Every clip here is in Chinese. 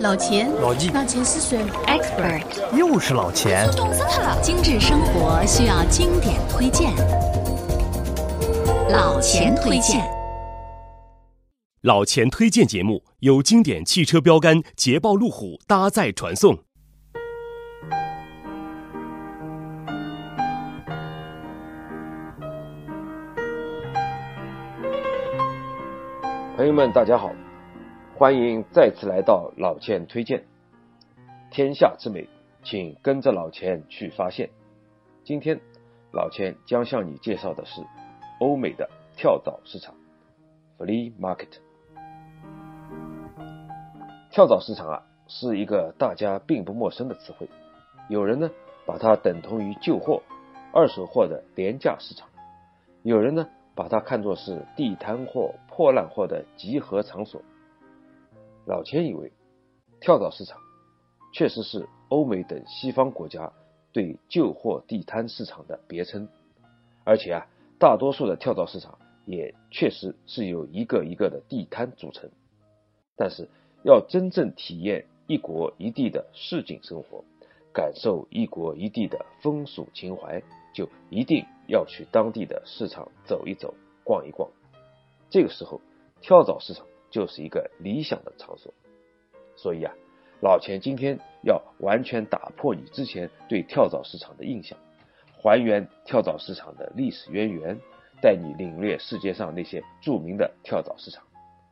老钱，老纪，老钱是谁？Expert，又是老钱。懂死他了！精致生活需要经典推荐，老钱推荐。老钱推荐节目由经典汽车标杆捷豹路虎搭载传送。朋友们，大家好。欢迎再次来到老钱推荐，天下之美，请跟着老钱去发现。今天，老钱将向你介绍的是欧美的跳蚤市场 （flea market）。跳蚤市场啊，是一个大家并不陌生的词汇。有人呢，把它等同于旧货、二手货的廉价市场；有人呢，把它看作是地摊货、破烂货的集合场所。老钱以为，跳蚤市场确实是欧美等西方国家对旧货地摊市场的别称，而且啊，大多数的跳蚤市场也确实是由一个一个的地摊组成。但是，要真正体验一国一地的市井生活，感受一国一地的风俗情怀，就一定要去当地的市场走一走、逛一逛。这个时候，跳蚤市场。就是一个理想的场所，所以啊，老钱今天要完全打破你之前对跳蚤市场的印象，还原跳蚤市场的历史渊源，带你领略世界上那些著名的跳蚤市场，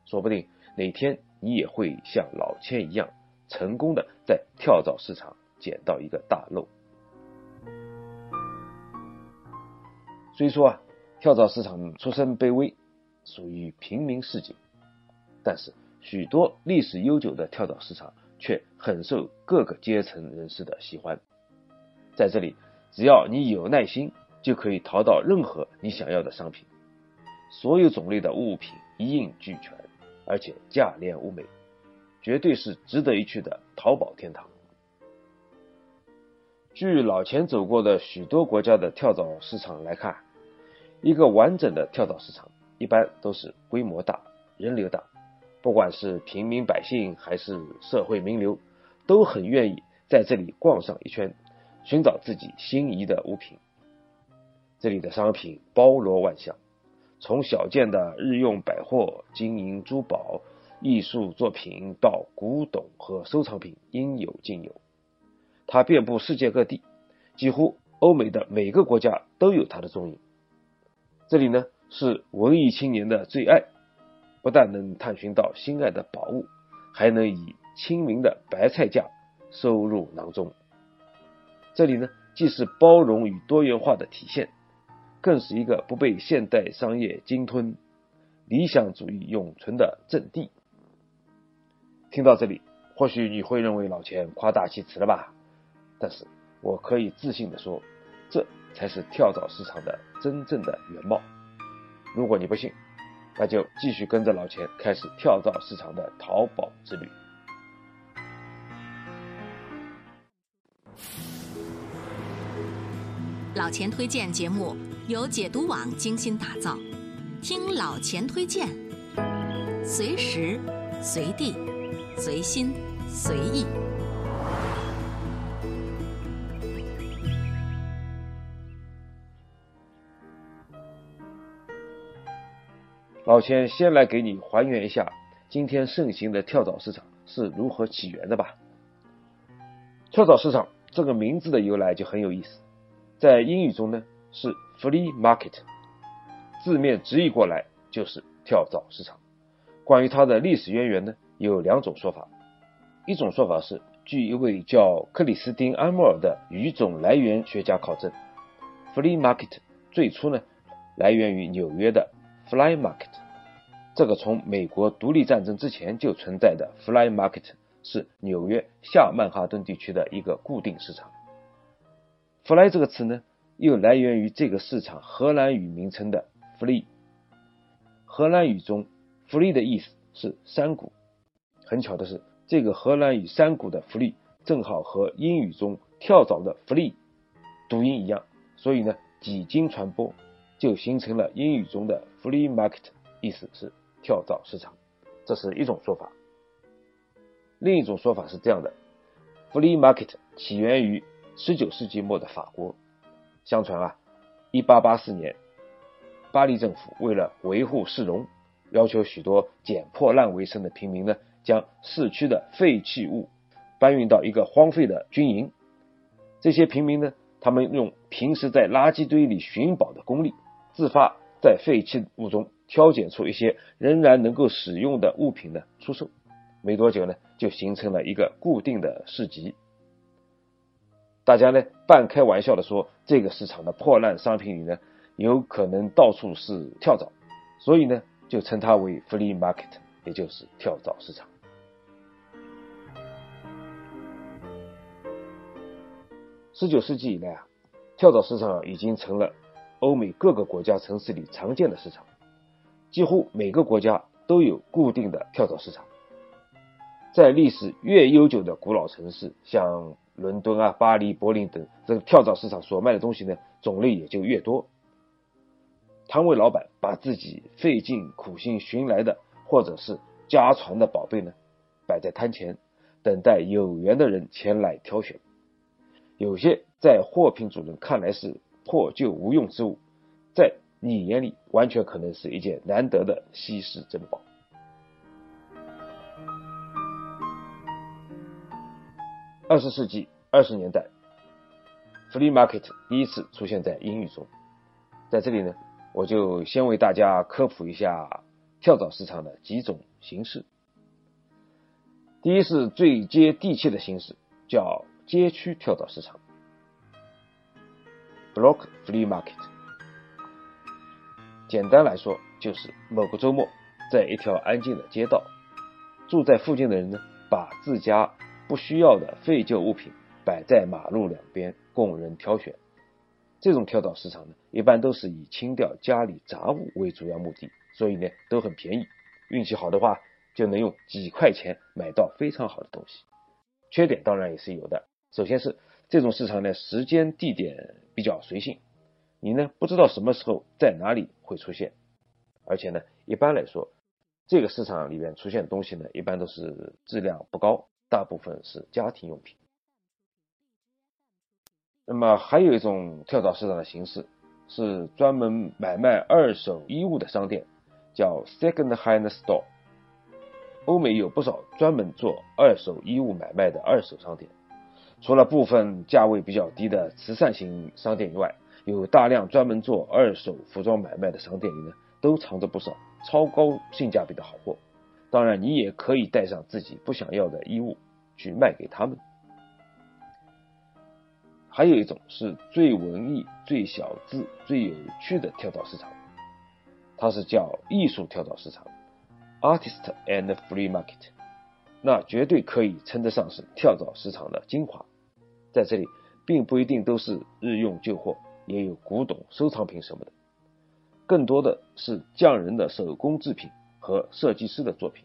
说不定哪天你也会像老千一样，成功的在跳蚤市场捡到一个大漏。虽说啊，跳蚤市场出身卑微，属于平民市井。但是，许多历史悠久的跳蚤市场却很受各个阶层人士的喜欢。在这里，只要你有耐心，就可以淘到任何你想要的商品，所有种类的物品一应俱全，而且价廉物美，绝对是值得一去的淘宝天堂。据老钱走过的许多国家的跳蚤市场来看，一个完整的跳蚤市场一般都是规模大、人流大。不管是平民百姓还是社会名流，都很愿意在这里逛上一圈，寻找自己心仪的物品。这里的商品包罗万象，从小件的日用百货、金银珠宝、艺术作品到古董和收藏品，应有尽有。它遍布世界各地，几乎欧美的每个国家都有它的踪影。这里呢，是文艺青年的最爱。不但能探寻到心爱的宝物，还能以亲民的白菜价收入囊中。这里呢，既是包容与多元化的体现，更是一个不被现代商业鲸吞、理想主义永存的阵地。听到这里，或许你会认为老钱夸大其词了吧？但是我可以自信的说，这才是跳蚤市场的真正的原貌。如果你不信，那就继续跟着老钱开始跳蚤市场的淘宝之旅。老钱推荐节目由解读网精心打造，听老钱推荐，随时随地随心随意。老钱先来给你还原一下今天盛行的跳蚤市场是如何起源的吧。跳蚤市场这个名字的由来就很有意思，在英语中呢是 flea market，字面直译过来就是跳蚤市场。关于它的历史渊源呢，有两种说法。一种说法是，据一位叫克里斯汀·安莫尔的语种来源学家考证，flea market 最初呢来源于纽约的。Fly Market，这个从美国独立战争之前就存在的 Fly Market 是纽约下曼哈顿地区的一个固定市场。Fly 这个词呢，又来源于这个市场荷兰语名称的 flee。荷兰语中 flee 的意思是山谷。很巧的是，这个荷兰语山谷的 flee 正好和英语中跳蚤的 flee 读音一样，所以呢，几经传播。就形成了英语中的 flee market，意思是跳蚤市场，这是一种说法。另一种说法是这样的：flea market 起源于19世纪末的法国。相传啊，1884年，巴黎政府为了维护市容，要求许多捡破烂为生的平民呢，将市区的废弃物搬运到一个荒废的军营。这些平民呢，他们用平时在垃圾堆里寻宝的功力，自发在废弃物中挑拣出一些仍然能够使用的物品呢，出售。没多久呢，就形成了一个固定的市集。大家呢半开玩笑的说，这个市场的破烂商品里呢，有可能到处是跳蚤，所以呢，就称它为 flea market，也就是跳蚤市场。十九世纪以来啊，跳蚤市场已经成了欧美各个国家城市里常见的市场，几乎每个国家都有固定的跳蚤市场。在历史越悠久的古老城市，像伦敦啊、巴黎、柏林等，这个跳蚤市场所卖的东西呢，种类也就越多。摊位老板把自己费尽苦心寻来的，或者是家传的宝贝呢，摆在摊前，等待有缘的人前来挑选。有些在货品主人看来是破旧无用之物，在你眼里完全可能是一件难得的稀世珍宝。二十世纪二十年代，flea market 第一次出现在英语中。在这里呢，我就先为大家科普一下跳蚤市场的几种形式。第一是最接地气的形式，叫街区跳蚤市场 （block flea market）。简单来说，就是某个周末，在一条安静的街道，住在附近的人呢，把自家不需要的废旧物品摆在马路两边供人挑选。这种跳蚤市场呢，一般都是以清掉家里杂物为主要目的，所以呢都很便宜。运气好的话，就能用几块钱买到非常好的东西。缺点当然也是有的，首先是这种市场呢时间地点比较随性，你呢不知道什么时候在哪里会出现，而且呢一般来说，这个市场里面出现的东西呢一般都是质量不高。大部分是家庭用品。那么还有一种跳蚤市场的形式，是专门买卖二手衣物的商店，叫 second-hand store。欧美有不少专门做二手衣物买卖的二手商店，除了部分价位比较低的慈善型商店以外，有大量专门做二手服装买卖的商店里呢，都藏着不少超高性价比的好货。当然，你也可以带上自己不想要的衣物去卖给他们。还有一种是最文艺、最小资、最有趣的跳蚤市场，它是叫艺术跳蚤市场 （Artist and Free Market）。那绝对可以称得上是跳蚤市场的精华。在这里，并不一定都是日用旧货，也有古董收藏品什么的，更多的是匠人的手工制品。和设计师的作品，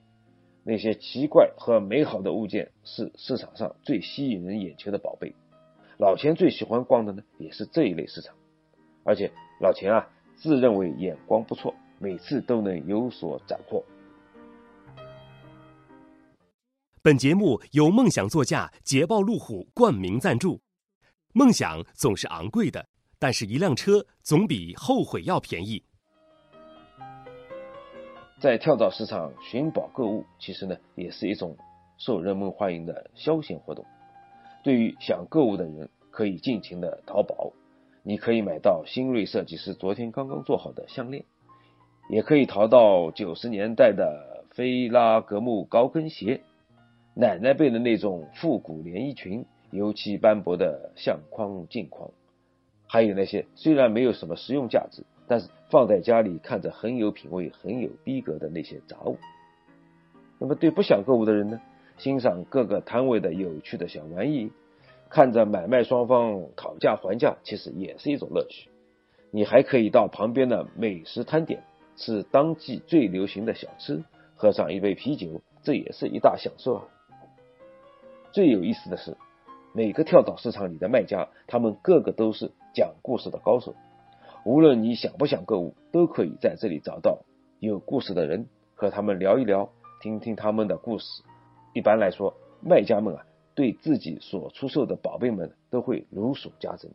那些奇怪和美好的物件是市场上最吸引人眼球的宝贝。老钱最喜欢逛的呢，也是这一类市场。而且老钱啊，自认为眼光不错，每次都能有所斩获。本节目由梦想座驾捷豹路虎冠名赞助。梦想总是昂贵的，但是一辆车总比后悔要便宜。在跳蚤市场寻宝购物，其实呢也是一种受人们欢迎的消遣活动。对于想购物的人，可以尽情的淘宝。你可以买到新锐设计师昨天刚刚做好的项链，也可以淘到九十年代的菲拉格慕高跟鞋，奶奶辈的那种复古连衣裙，油漆斑驳的相框镜框，还有那些虽然没有什么实用价值。但是放在家里看着很有品味、很有逼格的那些杂物，那么对不想购物的人呢？欣赏各个摊位的有趣的小玩意，看着买卖双方讨价还价，其实也是一种乐趣。你还可以到旁边的美食摊点吃当季最流行的小吃，喝上一杯啤酒，这也是一大享受啊。最有意思的是，每个跳蚤市场里的卖家，他们个个都是讲故事的高手。无论你想不想购物，都可以在这里找到有故事的人，和他们聊一聊，听听他们的故事。一般来说，卖家们啊，对自己所出售的宝贝们都会如数家珍。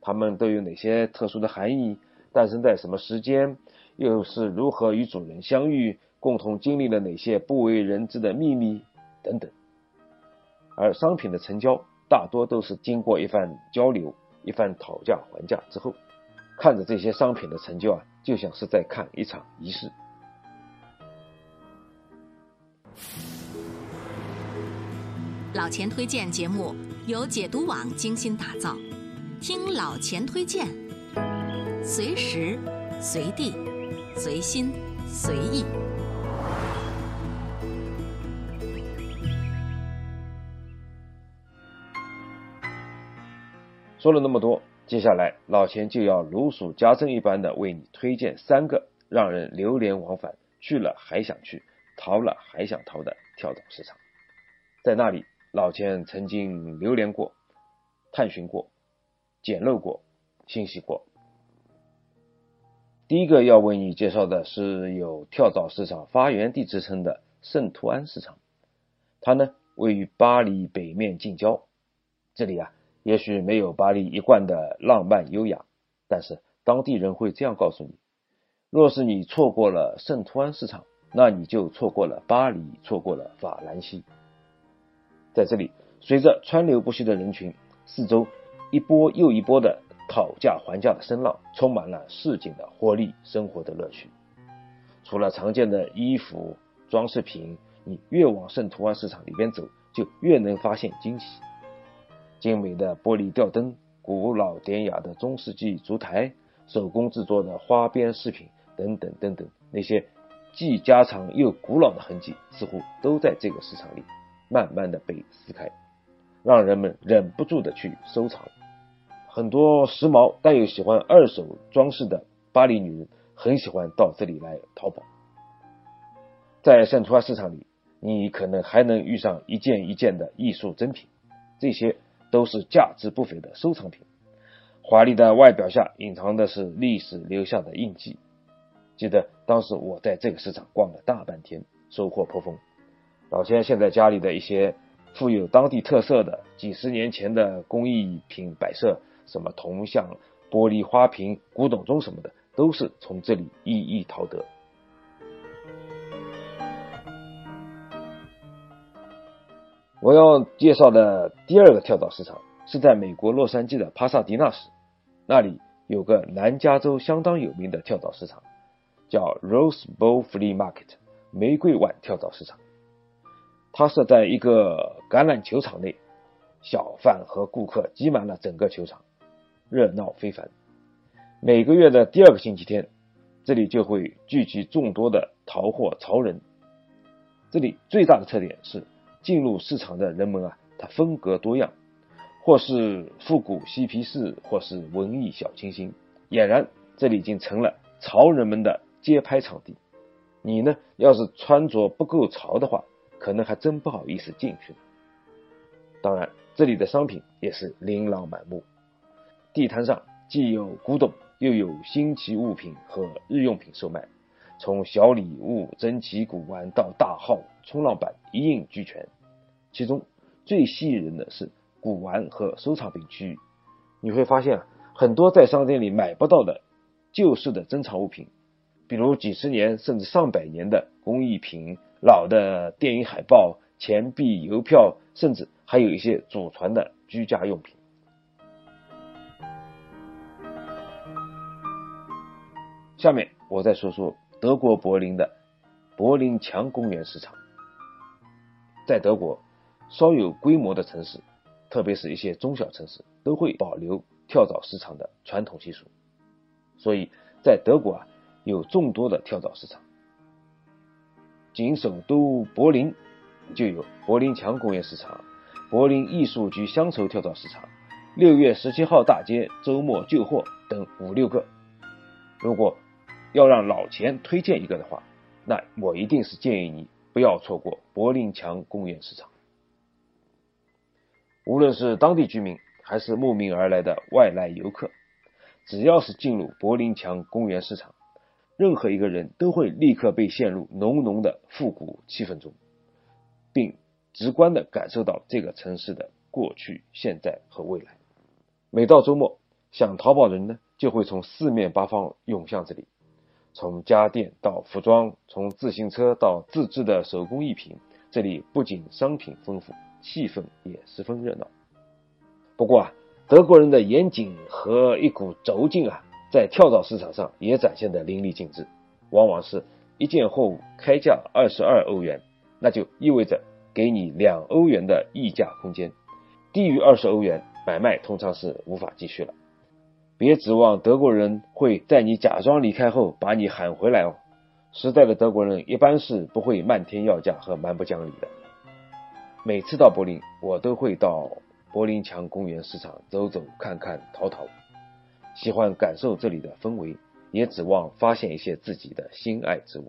它们都有哪些特殊的含义？诞生在什么时间？又是如何与主人相遇？共同经历了哪些不为人知的秘密？等等。而商品的成交大多都是经过一番交流、一番讨价还价之后，看着这些商品的成交啊，就像是在看一场仪式。老钱推荐节目由解读网精心打造，听老钱推荐，随时随地随心随意。说了那么多，接下来老钱就要如数家珍一般的为你推荐三个让人流连忘返、去了还想去、逃了还想逃的跳蚤市场。在那里，老钱曾经流连过、探寻过、捡漏过、欣喜过。第一个要为你介绍的是有跳蚤市场发源地之称的圣图安市场，它呢位于巴黎北面近郊，这里啊。也许没有巴黎一贯的浪漫优雅，但是当地人会这样告诉你：若是你错过了圣图安市场，那你就错过了巴黎，错过了法兰西。在这里，随着川流不息的人群，四周一波又一波的讨价还价的声浪，充满了市井的活力，生活的乐趣。除了常见的衣服、装饰品，你越往圣图安市场里边走，就越能发现惊喜。精美的玻璃吊灯、古老典雅的中世纪烛台、手工制作的花边饰品等等等等，那些既家常又古老的痕迹，似乎都在这个市场里慢慢的被撕开，让人们忍不住的去收藏。很多时髦但又喜欢二手装饰的巴黎女人，很喜欢到这里来淘宝。在圣图安市场里，你可能还能遇上一件一件的艺术珍品，这些。都是价值不菲的收藏品，华丽的外表下隐藏的是历史留下的印记。记得当时我在这个市场逛了大半天，收获颇丰。老钱现在家里的一些富有当地特色的几十年前的工艺品摆设，什么铜像、玻璃花瓶、古董钟什么的，都是从这里一一淘得。我要介绍的第二个跳蚤市场是在美国洛杉矶的帕萨迪纳市，那里有个南加州相当有名的跳蚤市场，叫 Rose Bowl Flea Market 玫瑰碗跳蚤市场。它设在一个橄榄球场内，小贩和顾客挤满了整个球场，热闹非凡。每个月的第二个星期天，这里就会聚集众多的淘货潮人。这里最大的特点是。进入市场的人们啊，他风格多样，或是复古嬉皮士，或是文艺小清新，俨然这里已经成了潮人们的街拍场地。你呢，要是穿着不够潮的话，可能还真不好意思进去。当然，这里的商品也是琳琅满目，地摊上既有古董，又有新奇物品和日用品售卖。从小礼物、珍奇古玩到大号冲浪板，一应俱全。其中最吸引人的是古玩和收藏品区域。你会发现，很多在商店里买不到的旧式的珍藏物品，比如几十年甚至上百年的工艺品、老的电影海报、钱币、邮票，甚至还有一些祖传的居家用品。下面我再说说。德国柏林的柏林墙公园市场，在德国稍有规模的城市，特别是一些中小城市，都会保留跳蚤市场的传统习俗。所以在德国啊，有众多的跳蚤市场。仅首都柏林就有柏林墙公园市场、柏林艺术局乡愁跳蚤市场、六月十七号大街周末旧货等五六个。如果要让老钱推荐一个的话，那我一定是建议你不要错过柏林墙公园市场。无论是当地居民还是慕名而来的外来游客，只要是进入柏林墙公园市场，任何一个人都会立刻被陷入浓浓的复古气氛中，并直观的感受到这个城市的过去、现在和未来。每到周末，想淘宝的人呢，就会从四面八方涌向这里，从家电到服装，从自行车到自制的手工艺品，这里不仅商品丰富，气氛也十分热闹。不过啊，德国人的严谨和一股轴劲啊，在跳蚤市场上也展现得淋漓尽致。往往是一件货物开价二十二欧元，那就意味着给你两欧元的溢价空间，低于二十欧元，买卖通常是无法继续了。别指望德国人会在你假装离开后把你喊回来哦。实在的德国人一般是不会漫天要价和蛮不讲理的。每次到柏林，我都会到柏林墙公园市场走走看看淘淘，喜欢感受这里的氛围。也指望发现一些自己的心爱之物。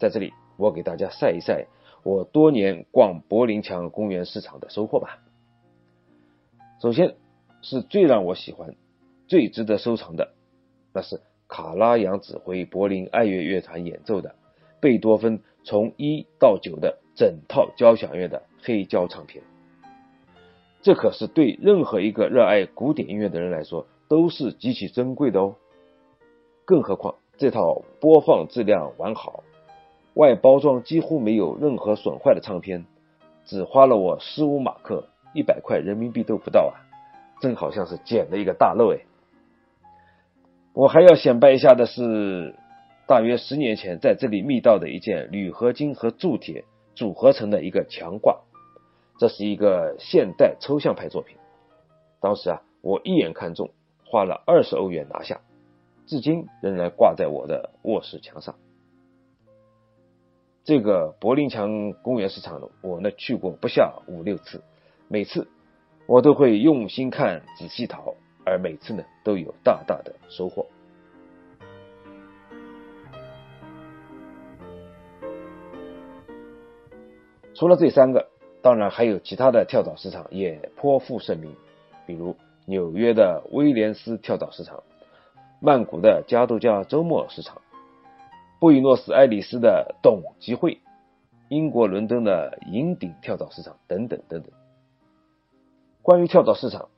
在这里，我给大家晒一晒我多年逛柏林墙公园市场的收获吧。首先是最让我喜欢、最值得收藏的，那是卡拉扬指挥柏林爱乐乐团演奏的贝多芬从一到九的整套交响乐的黑胶唱片。这可是对任何一个热爱古典音乐的人来说都是极其珍贵的哦。更何况这套播放质量完好、外包装几乎没有任何损坏的唱片，只花了我十五马克，一百块人民币都不到啊！正好像是捡了一个大漏哎！我还要显摆一下的是，大约十年前在这里觅到的一件铝合金和铸铁组合成的一个墙挂，这是一个现代抽象派作品。当时啊，我一眼看中，花了二十欧元拿下。至今仍然挂在我的卧室墙上。这个柏林墙公园市场呢，我呢去过不下五六次，每次我都会用心看、仔细淘，而每次呢都有大大的收获。除了这三个，当然还有其他的跳蚤市场也颇负盛名，比如纽约的威廉斯跳蚤市场。曼谷的加多加周末市场，布宜诺斯艾利斯的董集会，英国伦敦的银顶跳蚤市场等等等等。关于跳蚤市场，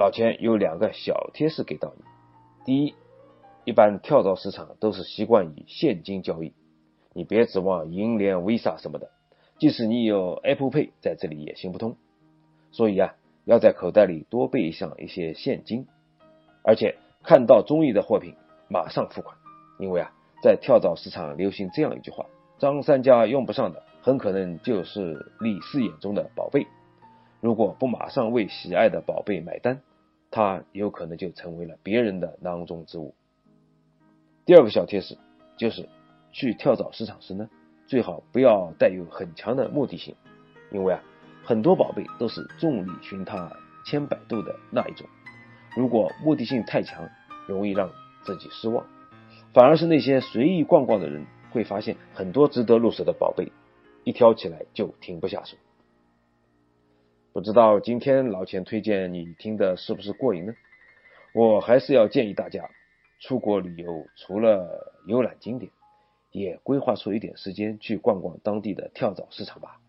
老钱有两个小贴士给到你：第一，一般跳蚤市场都是习惯以现金交易，你别指望银联、Visa 什么的，即使你有 Apple Pay，在这里也行不通。所以啊，要在口袋里多备上一些现金，而且。看到中意的货品，马上付款，因为啊，在跳蚤市场流行这样一句话：张三家用不上的，很可能就是李四眼中的宝贝。如果不马上为喜爱的宝贝买单，它有可能就成为了别人的囊中之物。第二个小贴士就是，去跳蚤市场时呢，最好不要带有很强的目的性，因为啊，很多宝贝都是众里寻他千百度的那一种。如果目的性太强，容易让自己失望，反而是那些随意逛逛的人会发现很多值得入手的宝贝，一挑起来就停不下手。不知道今天老钱推荐你听的是不是过瘾呢？我还是要建议大家，出国旅游除了游览景点，也规划出一点时间去逛逛当地的跳蚤市场吧，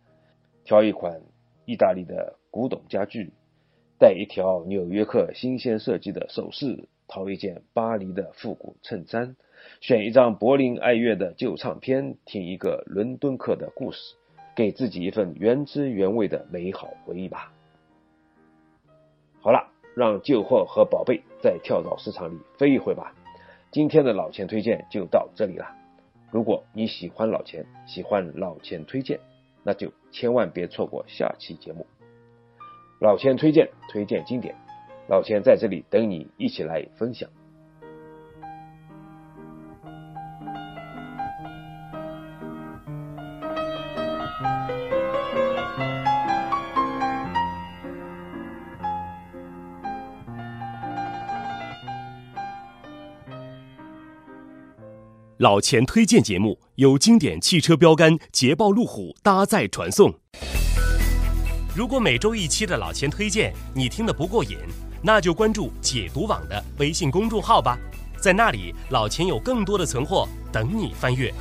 挑一款意大利的古董家具。带一条纽约客新鲜设计的首饰，淘一件巴黎的复古衬衫，选一张柏林爱乐的旧唱片，听一个伦敦客的故事，给自己一份原汁原味的美好回忆吧。好了，让旧货和宝贝在跳蚤市场里飞一会吧。今天的老钱推荐就到这里了。如果你喜欢老钱，喜欢老钱推荐，那就千万别错过下期节目。老千推荐推荐经典，老千在这里等你一起来分享。老钱推荐节目由经典汽车标杆捷豹路虎搭载传送。如果每周一期的老钱推荐你听得不过瘾，那就关注解读网的微信公众号吧，在那里老钱有更多的存货等你翻阅。